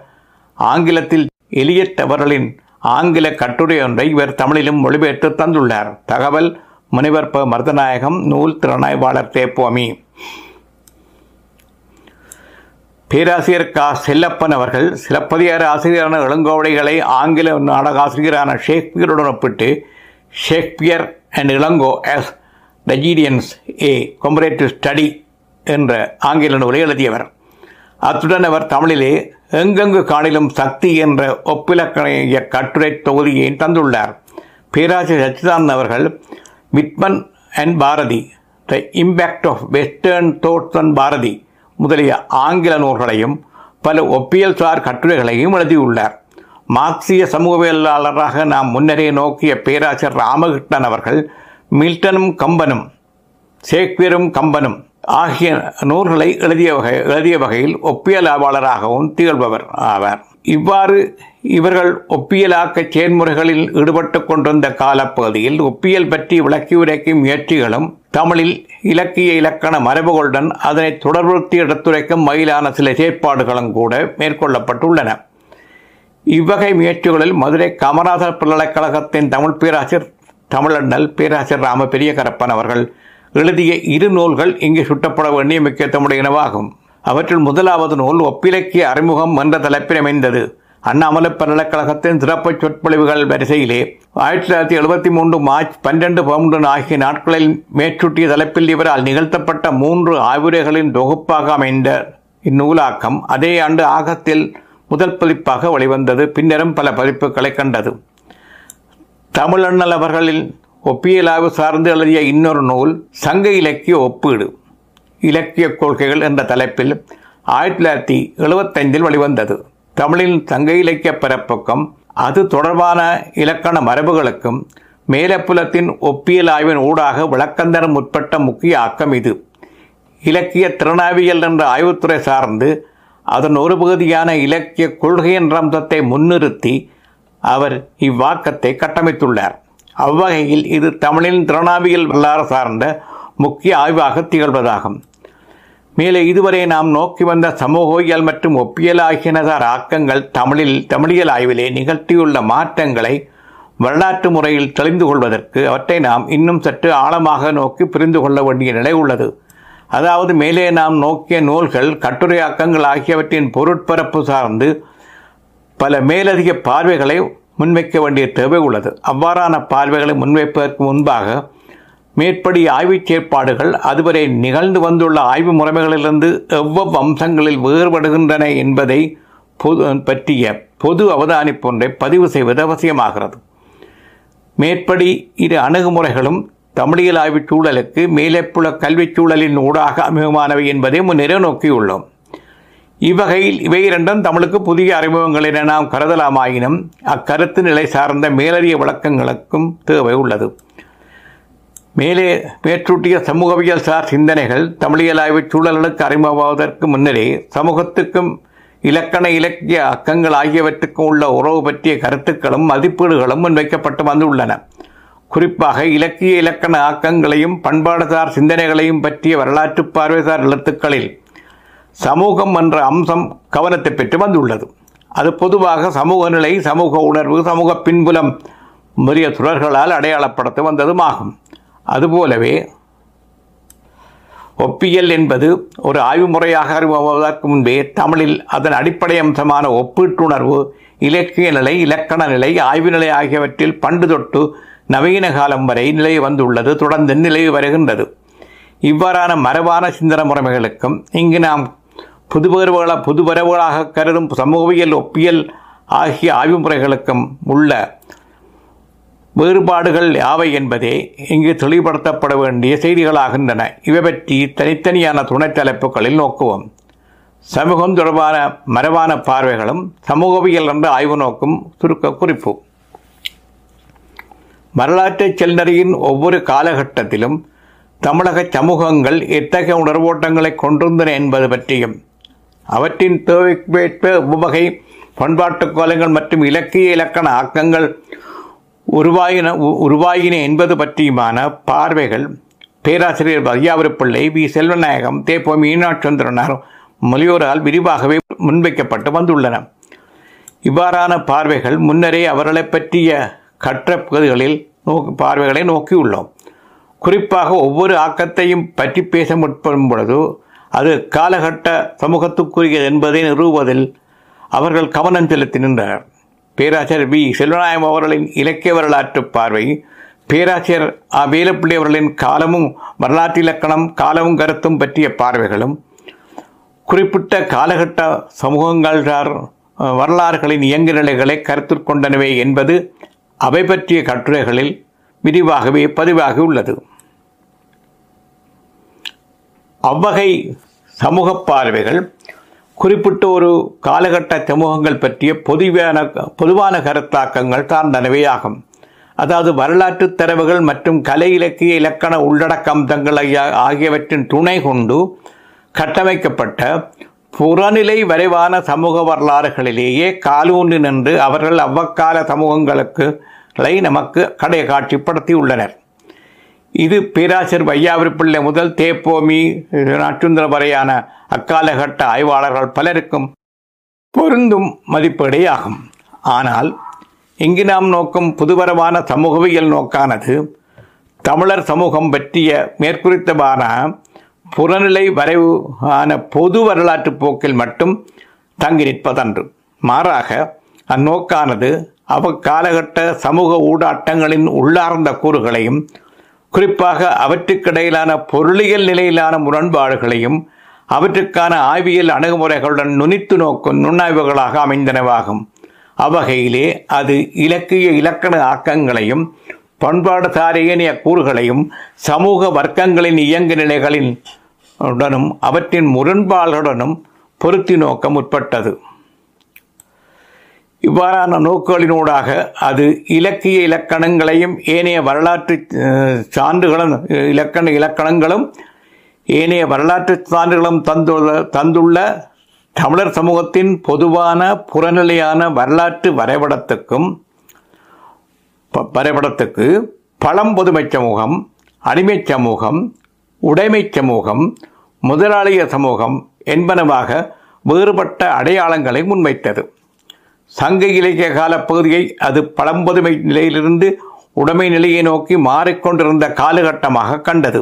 ஆங்கிலத்தில் எலியட் அவர்களின் ஆங்கில கட்டுரை ஒன்றை இவர் தமிழிலும் மொழிபெயர்த்து தந்துள்ளார். தகவல் முனைவர் ப. மருதநாயகம் நூல் திறனாய்வாளர் தேப்போமி பேராசிரியர் கா. செல்லப்பன் அவர்கள் சிலப்பதிகார ஆசிரியரான இளங்கோவடிகளை ஆங்கில நாடக ஆசிரியரான ஷேக்ஸ்பியருடன் ஒப்பிட்டு Shakespeare and Ilango as tragedians a comparative study என்ற ஆங்கில நூலை எழுதியவர். அத்துடன் அவர் தமிழிலே எங்கெங்கு காணிலும் சக்தி என்ற ஒப்பிலக்கணைய கட்டுரை தொகுதியை தந்துள்ளார். பேராசிரியர் சச்சிதானந்த் அவர்கள் Whitman and Bharathi the impact of western thoughts and Bharathi முதலிய ஆங்கில நூல்களையும் பல ஒப்பியல் சார் கட்டுரைகளையும் எழுதியுள்ளார். மார்க்சிய சமூகவியலாளராக நாம் முன்னரே நோக்கிய பேராசிரியர் ராமகிருஷ்ணன் அவர்கள் மில்டனும் கம்பனும் சேக்வியரும் கம்பனும் ஆகிய நூல்களை எழுதிய வகை எழுதிய வகையில் ஒப்பியலாளராகவும் திகழ்பவர் ஆவார். இவ்வாறு இவர்கள் ஒப்பியலாக்க செயல்முறைகளில் ஈடுபட்டு கொண்டிருந்த காலப்பகுதியில் ஒப்பியல் பற்றி விளக்கி உரைக்கும் முயற்சிகளும் தமிழில் இலக்கிய இலக்கண மரபுகளுடன் அதனை தொடர்புறுத்தி எடுத்துரைக்கும் மயிலான சில செயற்பாடுகளும் கூட மேற்கொள்ளப்பட்டுள்ளன. இவ்வகை முயற்சிகளில் மதுரை காமராஜர் பல்கலைக்கழகத்தின் தமிழ் பேராசிரியர் தமிழண்ணல் பேராசிரியர் ராம பெரியகரப்பன் அவர்கள் எழுதிய இரு நூல்கள் இங்கு சுட்டப்பட வேண்டிய முக்கியத்துவமுடையனவாகும் அவற்றில் முதலாவது நூல் ஒப்பிலக்கிய அறிமுகம் என்ற தலைப்பில் அமைந்தது. அண்ணாமலை பல்கலைக்கழகத்தின் சிறப்பு சொற்பொழிவுகள் வரிசையிலே ஆயிரத்தி தொள்ளாயிரத்தி எழுபத்தி மூன்று மார்ச் பன்னிரண்டு பவுண்டன் ஆகிய நாட்களில் மேற்சுட்டிய தலைப்பில் இவரால் நிகழ்த்தப்பட்ட மூன்று ஆய்வுரைகளின் தொகுப்பாக அமைந்த இந்நூலாக்கம். அதே ஆண்டு ஆகத்தில் முதல் பதிப்பாக வெளிவந்தது பின்னரும் பல பதிப்புகளை கண்டது. தமிழண்ணல் அவர்களில் ஒப்பியலாய்வு சார்ந்து எழுதிய இன்னொரு நூல் சங்க இலக்கிய ஒப்பீடு இலக்கிய கொள்கைகள் என்ற தலைப்பில் ஆயிரத்தி தொள்ளாயிரத்தி எழுபத்தைந்தில் வெளிவந்தது. தமிழின் சங்க இலக்கிய பிறப்புக்கும் அது தொடர்பான இலக்கண மரபுகளுக்கும் மேலப்புலத்தின் ஒப்பியல் ஆய்வின் ஊடாக விளக்கந்தரம் உட்பட்ட முக்கிய ஆக்கம் இது. இலக்கிய திறனாவியல் என்ற ஆய்வுத்துறை சார்ந்து அதன் ஒரு பகுதியான இலக்கிய கொள்கை என்ற அம்சத்தை முன்னிறுத்தி அவர் இவ்வாக்கத்தை கட்டமைத்துள்ளார். அவ்வகையில் இது தமிழின் திறனாவியல் வரலாறு சார்ந்த முக்கிய ஆய்வாக திகழ்வதாகும். மேலே இதுவரை நாம் நோக்கி வந்த சமூகவியல் மற்றும் ஒப்பியல் ஆகியனதார் ஆக்கங்கள் தமிழில் தமிழியல் ஆய்விலே நிகழ்த்தியுள்ள மாற்றங்களை வரலாற்று முறையில் தெளிந்து கொள்வதற்கு அவற்றை நாம் இன்னும் சற்று ஆழமாக நோக்கி புரிந்து கொள்ள வேண்டிய நிலை உள்ளது. அதாவது மேலே நாம் நோக்கிய நூல்கள் கட்டுரையாக்கங்கள் ஆகியவற்றின் பொருட்பரப்பு சார்ந்து பல மேலதிக பார்வைகளை முன்வைக்க வேண்டிய தேவை உள்ளது. அவ்வாறான பார்வைகளை முன்வைப்பதற்கு முன்பாக மேற்படி ஆய்வுச் செயற்பாடுகள் அதுவரை நிகழ்ந்து வந்துள்ள ஆய்வு முறைமைகளிலிருந்து எவ்வளவு அம்சங்களில் வேறுபடுகின்றன என்பதை பொது பற்றிய பொது அவதானிப்பு ஒன்றை பதிவு செய்வது அவசியமாகிறது. மேற்படி இரு அணுகுமுறைகளும் தமிழியல் ஆய்வுச் சூழலுக்கு மேலேப்புல கல்விச் சூழலின் ஊடாக அமுகமானவை என்பதை முன்னிற நோக்கியுள்ளோம் இவ்வகையில் இவை இரண்டும் தமிழுக்கு புதிய அறிமுகங்கள் என நாம் கருதலாமாயினும் அக்கருத்து நிலை சார்ந்த மேலறிய விளக்கங்களுக்கும் தேவை உள்ளது. மேலே மேற்றூட்டிய சமூகவியல் சார் சிந்தனைகள் தமிழியல் ஆய்வுச் சூழல்களுக்கு அறிமுகமாவதற்கு முன்னரே சமூகத்துக்கும் இலக்கண இலக்கிய அக்கங்கள் ஆகியவற்றுக்கும் உள்ள உறவு பற்றிய கருத்துக்களும் மதிப்பீடுகளும் முன்வைக்கப்பட்டு வந்துள்ளன. குறிப்பாக இலக்கிய இலக்கண ஆக்கங்களையும் பண்பாடுசார் சிந்தனைகளையும் பற்றிய வரலாற்று பார்வைசார் எழுத்துக்களில் சமூகம் என்ற அம்சம் கவனத்தை பெற்று வந்துள்ளது. அது பொதுவாக சமூக நிலை சமூக உணர்வு சமூக பின்புலம் முதலிய சுடர்களால் அடையாளப்படுத்த வந்ததுமாகும் அதுபோலவே ஒப்பியல் என்பது ஒரு ஆய்வு முறையாக அறிமுகமாவதற்கு முன்பே தமிழில் அதன் அடிப்படை அம்சமான ஒப்பீட்டுணர்வு இலக்கிய நிலை இலக்கண நிலை ஆய்வு நிலை ஆகியவற்றில் பண்டு தொட்டு நவீன காலம் வரை நிலை வந்துள்ளது தொடர்ந்து நிலை வருகின்றது. இவ்வாறான மரபான சிந்தன முறைமைகளுக்கும் இங்கு நாம் புதுவரவுகள புதுவரவுகளாக கருதும் சமூகவியல் ஒப்பியல் ஆகிய ஆய்வு முறைகளுக்கும் உள்ள வேறுபாடுகள் யாவை என்பதே இங்கு தெளிவுபடுத்தப்பட வேண்டிய செய்திகளாகின்றன. இவை பற்றி தனித்தனியான துணைத் தலைப்புகளில் நோக்குவோம். சமூகம் தொடர்பான மரபான பார்வைகளும் சமூகவியல் என்ற ஆய்வு நோக்கும் சுருக்க குறிப்பு. வரலாற்று செல்நறியின் ஒவ்வொரு காலகட்டத்திலும் தமிழக சமூகங்கள் எத்தகைய உணர்வோட்டங்களை கொண்டிருந்தன என்பது பற்றியும் அவற்றின் தேவைக்கேற்ப உவகை பண்பாட்டு கோலங்கள் மற்றும் இலக்கிய இலக்கண ஆக்கங்கள் உருவாயின உருவாயின என்பது பற்றியுமான பார்வைகள் பேராசிரியர் வையாபுரப்பிள்ளை வி. செல்வநாயகம் தேப்போ மீனாட்சந்திரனார் மொழியோரால் விரிவாகவே முன்வைக்கப்பட்டு வந்துள்ளன. இவ்வாறான பார்வைகள் முன்னரே அவர்களை பற்றிய கற்ற பகுதிகளில் நோக்கு பார்வைகளை நோக்கியுள்ளோம். குறிப்பாக ஒவ்வொரு ஆக்கத்தையும் பற்றி பேச முற்படும் பொழுது அது காலகட்ட சமூகத்துக்குரியது என்பதை நிறுவுவதில் அவர்கள் கவனம் செலுத்தி நின்றனர் பேராசிரியர் வி. செல்வநாயகம் அவர்களின் இலக்கிய வரலாற்று பார்வை பேராசிரியர் ஆ. வேலப்பிள்ளை அவர்களின் காலமும் வரலாற்று இலக்கணம் காலமும் கருத்தும் பற்றிய பார்வைகளும் குறிப்பிட்ட காலகட்ட சமூகங்கள் வரலாறுகளின் இயங்கு நிலைகளை கருத்தில் கொண்டனவே என்பது அவை பற்றிய கட்டுரைகளில் விரிவாகவே பதிவாகி உள்ளது. அவ்வகை சமூக பார்வைகள் குறிப்பிட்ட ஒரு காலகட்ட சமூகங்கள் பற்றிய பொதுவான பொதுவான கருத்தாக்கங்கள் சார்ந்தனவே ஆகும். அதாவது வரலாற்று தரவுகள் மற்றும் கலை இலக்கிய இலக்கண உள்ளடக்க அம்சங்கள் ஆகியவற்றின் துணை கொண்டு கட்டமைக்கப்பட்ட புறநிலை வரைவான சமூக வரலாறுகளிலேயே காலூன்றி நின்று அவர்கள் அவ்வக்கால சமூகங்களுக்கு நமக்கு கடை காட்சிப்படுத்தி உள்ளனர் இது பேராசர் வையாவிற்பிள்ளை முதல் தேப்போமி நச்சுந்திர வரையான அக்காலகட்ட ஆய்வாளர்கள் பலருக்கும் பொருந்தும் மதிப்பீடே ஆனால் இங்கு நாம் நோக்கும் புதுவரமான சமூகவியல் நோக்கானது தமிழர் சமூகம் பற்றிய மேற்குறித்தமான புறநிலை வரைவு ஆன பொது வரலாற்று போக்கில் மட்டும் தங்கி நிற்பதன்று. மாறாக அந்நோக்கானது அவ்வக்காலகட்ட சமூக ஊடாட்டங்களின் உள்ளார்ந்த கூறுகளையும் குறிப்பாக அவற்றுக்கிடையிலான பொருளியல் நிலையிலான முரண்பாடுகளையும் அவற்றுக்கான ஆய்வியல் அணுகுமுறைகளுடன் நுனித்து நோக்கும் நுண்ணாய்வுகளாக அமைந்தனவாகும். அவ்வகையிலே அது இலக்கிய இலக்கண ஆக்கங்களையும் பண்பாடு சார் ஏனைய கூறுகளையும் சமூக வர்க்கங்களின் இயங்கு நிலைகளின் உடனும் அவற்றின் முரண்பாடுடனும் பொருத்தி நோக்க முற்பட்டது இவ்வாறான நோக்குகளினூடாக அது இலக்கிய இலக்கணங்களையும் ஏனைய வரலாற்று சான்றுகளும் இலக்கண இலக்கணங்களும் ஏனைய வரலாற்று சான்றுகளும் தந்துள்ள தந்துள்ள தமிழர் சமூகத்தின் பொதுவான புறநிலையான வரலாற்று வரைபடத்துக்கும் வரைபடத்துக்கு பழம்பொதுமை சமூகம் அடிமை சமூகம் உடைமை சமூகம் முதலாளிய சமூகம் என்பனவாக வேறுபட்ட அடையாளங்களை முன்வைத்தது. சங்க இலக்கிய கால பகுதியை அது பழம்பொதுமை நிலையிலிருந்து உடைமை நிலையை நோக்கி மாறிக்கொண்டிருந்த காலகட்டமாக கண்டது.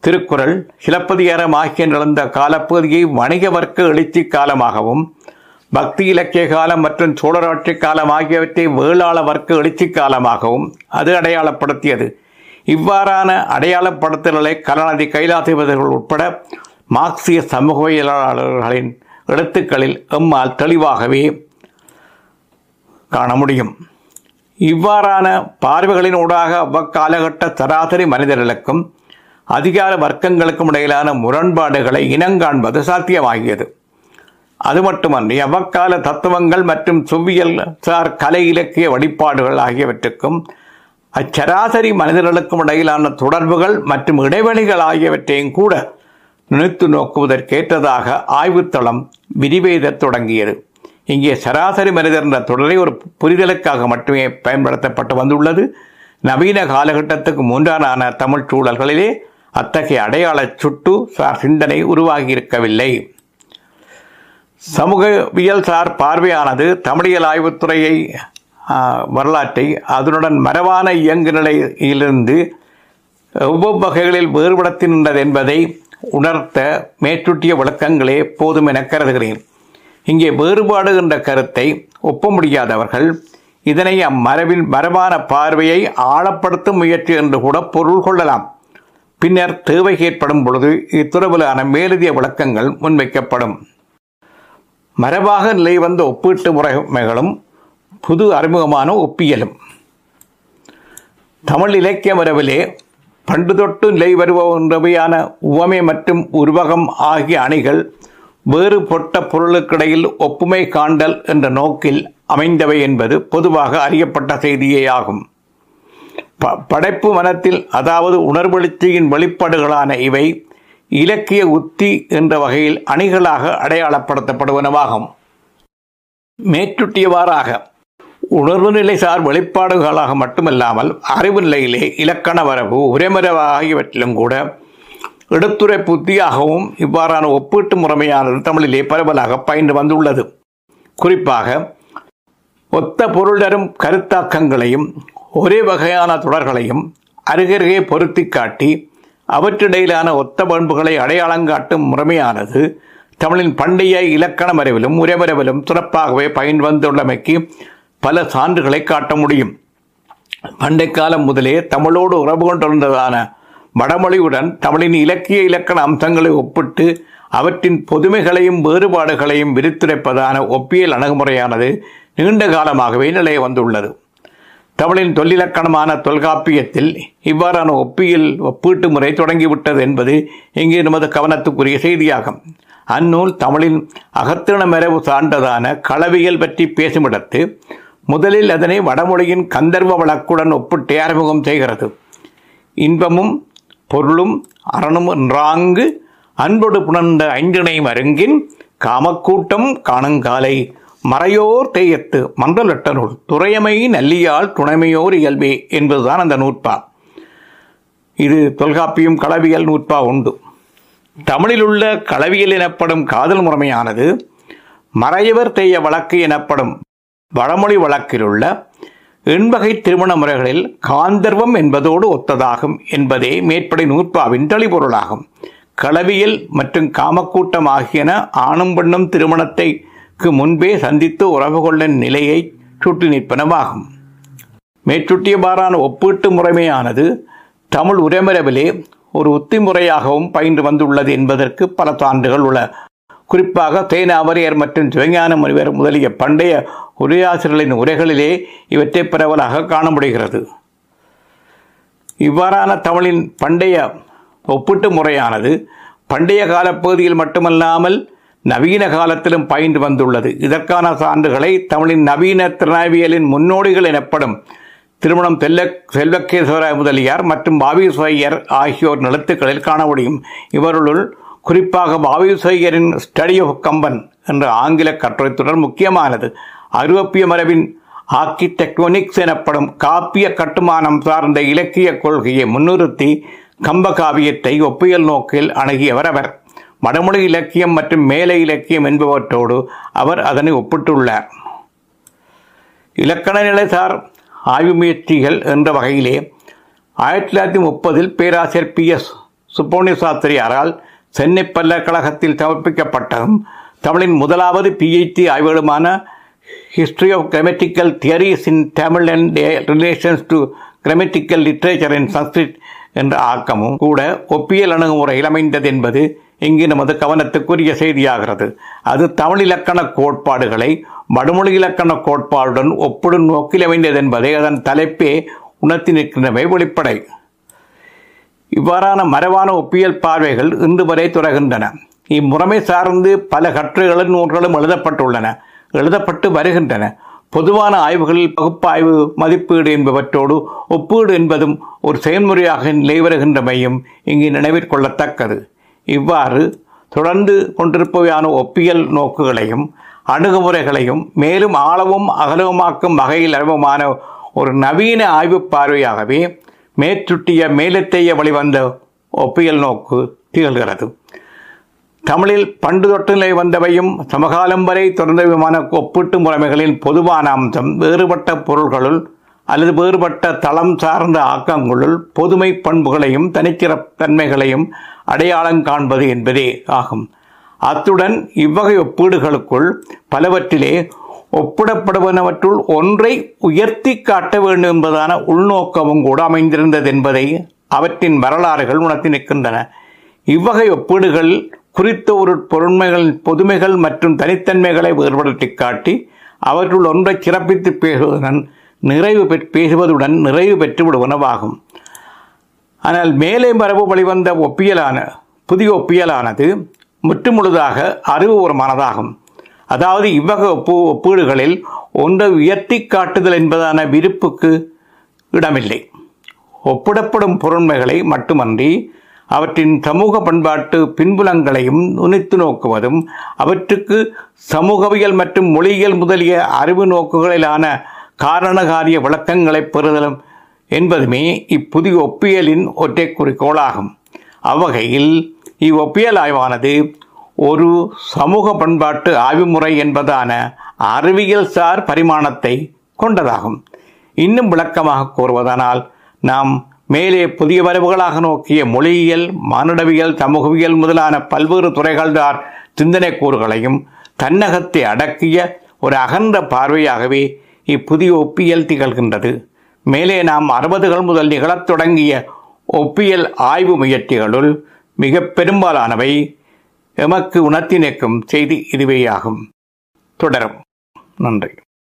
திருக்குறள் சிலப்பதிகாரம் ஆகிய நடந்த காலப்பகுதியை வணிக வர்க்க எழுச்சி காலமாகவும் பக்தி இலக்கிய காலம் மற்றும் சோழராட்சி காலம் ஆகியவற்றை வேளாள வர்க்க எழுச்சி காலமாகவும் அது அடையாளப்படுத்தியது. இவ்வாறான அடையாளப்படுத்தல்களை கலாநிதி கைலாசிபதிகள் உட்பட மார்க்சிய சமூகவியலாளர்களின் எழுத்துக்களில் எம்மால் தெளிவாகவே காண முடியும். இவ்வாறான பார்வைகளின் ஊடாக அவ்வக்காலகட்ட சராசரி மனிதர்களுக்கும் அதிகார வர்க்கங்களுக்கும் இடையிலான முரண்பாடுகளை இனங்காண்பது சாத்தியமாகியது. அது மட்டுமன்றி அவ்வக்கால தத்துவங்கள் மற்றும் சுவியல் சார் கலை இலக்கிய வழிபாடுகள் ஆகியவற்றுக்கும் அச்சராசரி மனிதர்களுக்கும் இடையிலான தொடர்புகள் மற்றும் இடைவெளிகள் ஆகியவற்றையும் கூட நினைத்து நோக்குவதற்கேற்றதாக ஆய்வுத்தளம் விரிவெய்தத் தொடங்கியது. இங்கே சராசரி மனிதர் என்ற தொடரை ஒரு புரிதலுக்காக மட்டுமே பயன்படுத்தப்பட்டு வந்துள்ளது. நவீன காலகட்டத்துக்கு முன்றான தமிழ் சூழல்களிலே அத்தகைய அடையாள சுட்டு சார் சிந்தனை உருவாகியிருக்கவில்லை. சமூகவியல் சார் பார்வையானது தமிழியல் ஆய்வுத்துறையை வரலாற்றை அதனுடன் மரபான இயங்கு நிலையிலிருந்து ஒவ்வொரு வகைகளில் வேறுபடுத்தி நின்றது என்பதை உணர்த்த மேற்றுட்டிய விளக்கங்களே போதும் என கருதுகிறேன். இங்கே வேறுபாடு என்ற கருத்தை ஒப்ப முடியாதவர்கள் இதனை அம்மரபின் மரபான பார்வையை ஆழப்படுத்தும் முயற்சி என்று கூட பொருள் கொள்ளலாம். பின்னர் தேவை ஏற்படும் பொழுது இத்துறவிலான மேலதிய விளக்கங்கள் முன்வைக்கப்படும். மரபாக நிலை வந்த ஒப்பீட்டு முறைமைகளும் புது அறிமுகமான ஒப்பியலும். தமிழ் இலக்கிய மரபிலே பண்டு தொட்டு நிலை வருபவையான உவமை மற்றும் உருவகம் ஆகிய அணிகள் வேறுபட்ட பொருளுக்கிடையில் ஒப்புமை காண்டல் என்ற நோக்கில் அமைந்தவை என்பது பொதுவாக அறியப்பட்ட செய்தியே ஆகும். ப- படைப்பு மனத்தில் அதாவது உணர்வெழுச்சியின் வெளிப்பாடுகளான இவை இலக்கிய உத்தி என்ற வகையில் அணிகளாக அடையாளப்படுத்தப்படுவனவாகும். மேற்றுட்டியவாறாக உணர்வு நிலை சார் வெளிப்பாடுகளாக மட்டுமல்லாமல் அறிவு நிலையிலே இலக்கண வரவு உரைமரவு ஆகியவற்றிலும் கூட எடுத்துரை புத்தியாகவும் இவ்வாறான ஒப்பீட்டு முறைமையானது தமிழிலே பரவலாக பயின்று வந்துள்ளது. குறிப்பாக ஒத்த பொருள் தரும் கருத்தாக்கங்களையும் ஒரே வகையான தொடர்களையும் அருகருகே பொருத்தி காட்டி அவற்றிடையிலான ஒத்த பண்புகளை அடையாளங்காட்டும் முறைமையானது தமிழின் பண்டைய இலக்கண மரபிலும் உரைமரபிலும் சிறப்பாகவே பயன் வந்துள்ளமைக்கு பல சான்றுகளை காட்ட முடியும். பண்டை காலம் முதலே தமிழோடு உறவு கொண்டிருந்ததான வடமொழியுடன் தமிழின் இலக்கிய இலக்கண அம்சங்களை ஒப்பிட்டு அவற்றின் பொதுமைகளையும் வேறுபாடுகளையும் விரித்துரைப்பதான ஒப்பியல் அணுகுமுறையானது நீண்ட காலமாகவே நிலைய வந்துள்ளது. தமிழின் தொல்லிலக்கணமான தொல்காப்பியத்தில் இவ்வாறான ஒப்பியல் ஒப்பீட்டு முறை தொடங்கிவிட்டது என்பது இங்கே நமது கவனத்துக்குரிய செய்தியாகும். அந்நூல் தமிழின் அகத்திண மரபு சார்ந்ததான களவியல் பற்றி பேசுமிடத்து முதலில் அதனை வடமொழியின் கந்தர்வ வழக்குடன் ஒப்பிட்டு அறிமுகம் செய்கிறது. இன்பமும் பொருளும் அறனும் என்றாங்கு அன்பொடு புணர்ந்த ஐந்திணை மருங்கின் காமக்கூட்டம் காணுங்காலை மறையோர் தேயத்து மன்றலட்டனுள் நூல் துறையமை நல்லியால் துணைமையோர் இயல்பே என்பதுதான் அந்த நூற்பா. இது தொல்காப்பியும் களவியல் நூற்பா உண்டு தமிழில் உள்ள களவியல் எனப்படும் காதல் முறைமையானது மறையவர் தேய வழக்கு எனப்படும் வடமொழி வழக்கிலுள்ள எண்வகை திருமண முறைகளில் காந்தர்வம் என்பதோடு ஒத்ததாகும் என்பதே மேற்படை நூற்பாவின் தெளிபொருளாகும். களவியல் மற்றும் காமக்கூட்டம் ஆகியன ஆணும் பெண்ணும் திருமணத்தை முன்பே சந்தித்து உறவு கொள்ளும் நிலையை சுட்டி நிற்பனவாகும். மேற்சுட்டியவாறான ஒப்பீட்டு முறைமையானது தமிழ் உரைமரபிலே ஒரு உத்தி முறையாகவும் பயின்று வந்துள்ளது என்பதற்கு பல சான்றுகள் உள்ள குறிப்பாக தேனாவரியர் மற்றும் சிவஞான முனிவர் முதலிய பண்டைய உரையாசிரியர்களின் உரைகளிலே இவற்றை பரவலாக காண முடிகிறது இவ்வாறான தமிழின் பண்டைய ஒப்பீட்டு முறையானது பண்டைய காலப்பகுதியில் மட்டுமல்லாமல் நவீன காலத்திலும் பயின்று வந்துள்ளது. இதற்கான சான்றுகளை தமிழின் நவீன திறனாய்வியலின் முன்னோடிகள் எனப்படும் திருமணம் செல்ல செல்வக்கேஸ்வர முதலியார் மற்றும் பாவிசையர் ஆகியோர் நிலத்துக்களில் காண முடியும். இவர்களுள் குறிப்பாக பாவிசையரின் ஸ்டடி ஆஃப் கம்பன் என்ற ஆங்கில கட்டுரைத்துடன் முக்கியமானது. ஐரோப்பிய மரபின் ஆர்கிடெக்டோனிக்ஸ் எனப்படும் காப்பிய கட்டுமானம் சார்ந்த இலக்கிய கொள்கையை முன்னிறுத்தி கம்பகாவியத்தை ஒப்பியல் நோக்கில் அணுகியவர் அவர். மடமொழி இலக்கியம் மற்றும் மேலை இலக்கியம் என்பவற்றோடு அவர் அதனை ஒப்பிட்டுள்ளார். இலக்கண நிலைசார் ஆய்வு முயற்சிகள் என்ற வகையிலே ஆயிரத்தி தொள்ளாயிரத்தி முப்பதில் பேராசிரியர் பி எஸ் சுப்போனி சாஸ்திரியாரால் சென்னை பல்கலைக்கழகத்தில் சமர்ப்பிக்கப்பட்டதும் தமிழின் முதலாவது PhD ஆய்வுகளுமான history of grammatical theories in Tamil and relations to grammatical literature in Sanskrit என்ற ஆக்கமும் கூட ஒப்பியல் அணுகுமுறையில் அமைந்தது என்பது இங்கு நமது கவனத்துக்குரிய செய்தியாகிறது. அது தமிழ் இலக்கண கோட்பாடுகளை வடமொழி இலக்கண கோட்பாடுடன் ஒப்பிடும் நோக்கில் அமைந்தது என்பதை அதன் தலைப்பே உணர்த்தி நிற்கின்றவை வெளிப்படை. இவ்வாறான மரபான ஒப்பியல் பார்வைகள் இன்று வரை தொடர்கின்றன இம்முறைமை சார்ந்து பல கட்டுரைகளும் நூல்களும் எழுதப்பட்டுள்ளன. எழுதப்பட்டு வருகின்றன. பொதுவான ஆய்வுகளில் பகுப்பாய்வு மதிப்பீடு என்பவற்றோடு ஒப்பீடு என்பதும் ஒரு செயல்முறையாக நிலை வருகின்றமையும் இங்கு நினைவிற்கொள்ளத்தக்கது இவ்வாறு தொடர்ந்து கொண்டிருப்பவையான ஒப்பியல் நோக்குகளையும் அணுகுமுறைகளையும் மேலும் ஆழவும் அகலவுமாக்கும் வகையில் அறிவமான ஒரு நவீன ஆய்வு பார்வையாகவே மேற்றுட்டிய மேலத்தைய வழிவந்த ஒப்பியல் நோக்கு திகழ்கிறது. தமிழில் பண்டு தொட்டு நிலை வந்தவையும் சமகாலம் வரை தொடர்ந்தவையுமான ஒப்பீட்டு முறைமைகளின் பொதுவான அம்சம் வேறுபட்ட பொருள்களுள் அல்லது வேறுபட்ட தளம் சார்ந்த ஆக்கங்களுள் பொதுமை பண்புகளையும் தனிச்சிறத்தன்மைகளையும் அடையாளம் காண்பது என்பதே ஆகும். அத்துடன் இவ்வகை ஒப்பீடுகளுக்குள் பலவற்றிலே ஒப்பிடப்படுவனவற்றுள் ஒன்றை உயர்த்தி காட்ட வேண்டும் என்பதான உள்நோக்கமும் கூட அமைந்திருந்தது என்பதை அவற்றின் வரலாறுகள் உணர்த்தி நிற்கின்றன. இவ்வகை ஒப்பீடுகள் குறித்த ஒரு பொருண்மைகள் பொதுமைகள் மற்றும் தனித்தன்மைகளை வேறுபடுத்தி காட்டி அவற்றுள் ஒன்றை சிறப்பித்து பேசுவதன் நிறைவு பெற் பேசுவதுடன் நிறைவு பெற்று உணவாகும். ஆனால் மேலே மரபு வழிவந்த ஒப்பியலான புதிய ஒப்பியலானது முற்றுமுழுதாக அறிவுபூர்வமானதாகும். அதாவது இவ்வகை ஒப்பு ஒப்பீடுகளில் ஒன்றை உயர்த்தி காட்டுதல் என்பதான விருப்புக்கு இடமில்லை. ஒப்பிடப்படும் பொருண்மைகளை மட்டுமன்றி அவற்றின் சமூக பண்பாட்டு பின்புலங்களையும் நுனித்து நோக்குவதும் அவற்றுக்கு சமூகவியல் மற்றும் மொழியியல் முதலிய அறிவு நோக்குகளிலான காரணகாரிய விளக்கங்களை பெறுதலும் என்பதுமே இப்புதிய ஒப்பியலின் ஒற்றை குறிக்கோளாகும் அவ்வகையில் இவ்வொப்பியல் ஆய்வானது ஒரு சமூக பண்பாட்டு ஆய்வு முறை என்பதான அறிவியல் சார் பரிமாணத்தை கொண்டதாகும். இன்னும் விளக்கமாக கூறுவதனால் நாம் மேலே புதிய வரவுகளாக நோக்கிய மொழியியல் மானுடவியல் சமூகவியல் முதலான பல்வேறு துறைகள்தார் சிந்தனை கூறுகளையும் தன்னகத்தை அடக்கிய ஒரு அகன்ற பார்வையாகவே இப்புதிய ஒப்பியல் திகழ்கின்றது. மேலே நாம் அறுபதுகள் முதல் நிகழத் தொடங்கிய ஒப்பியல் ஆய்வு முயற்சிகளுள் மிக பெரும்பாலானவை எமக்கு உணர்த்தி நிற்கும் செய்தி இதுவேயாகும். தொடரும். நன்றி.